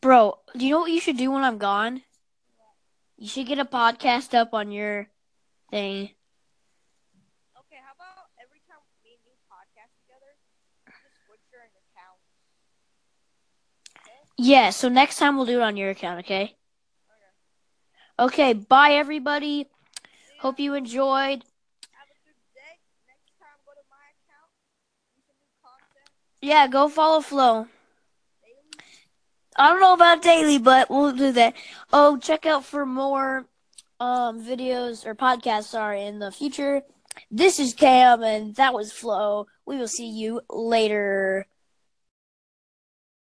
Bro, do you know what you should do when I'm gone? You should get a podcast up on your thing. Okay, how about every time we do podcast together, just switch your account. Okay? Yeah, so next time we'll do it on your account, okay? Okay, okay bye everybody. Hope you enjoyed. Yeah, go follow Flo. I don't know about daily, but we'll do that. Oh, check out for more um, videos or podcasts, sorry, in the future. This is Cam, and that was Flo. We will see you later.